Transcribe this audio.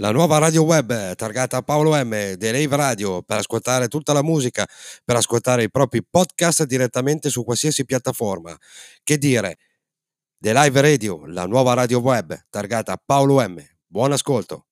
La nuova radio web targata Paolo M, The Rave Radio, per ascoltare tutta la musica, per ascoltare i propri podcast direttamente su qualsiasi piattaforma. Che dire, The Live Radio, la nuova radio web targata Paolo M. Buon ascolto.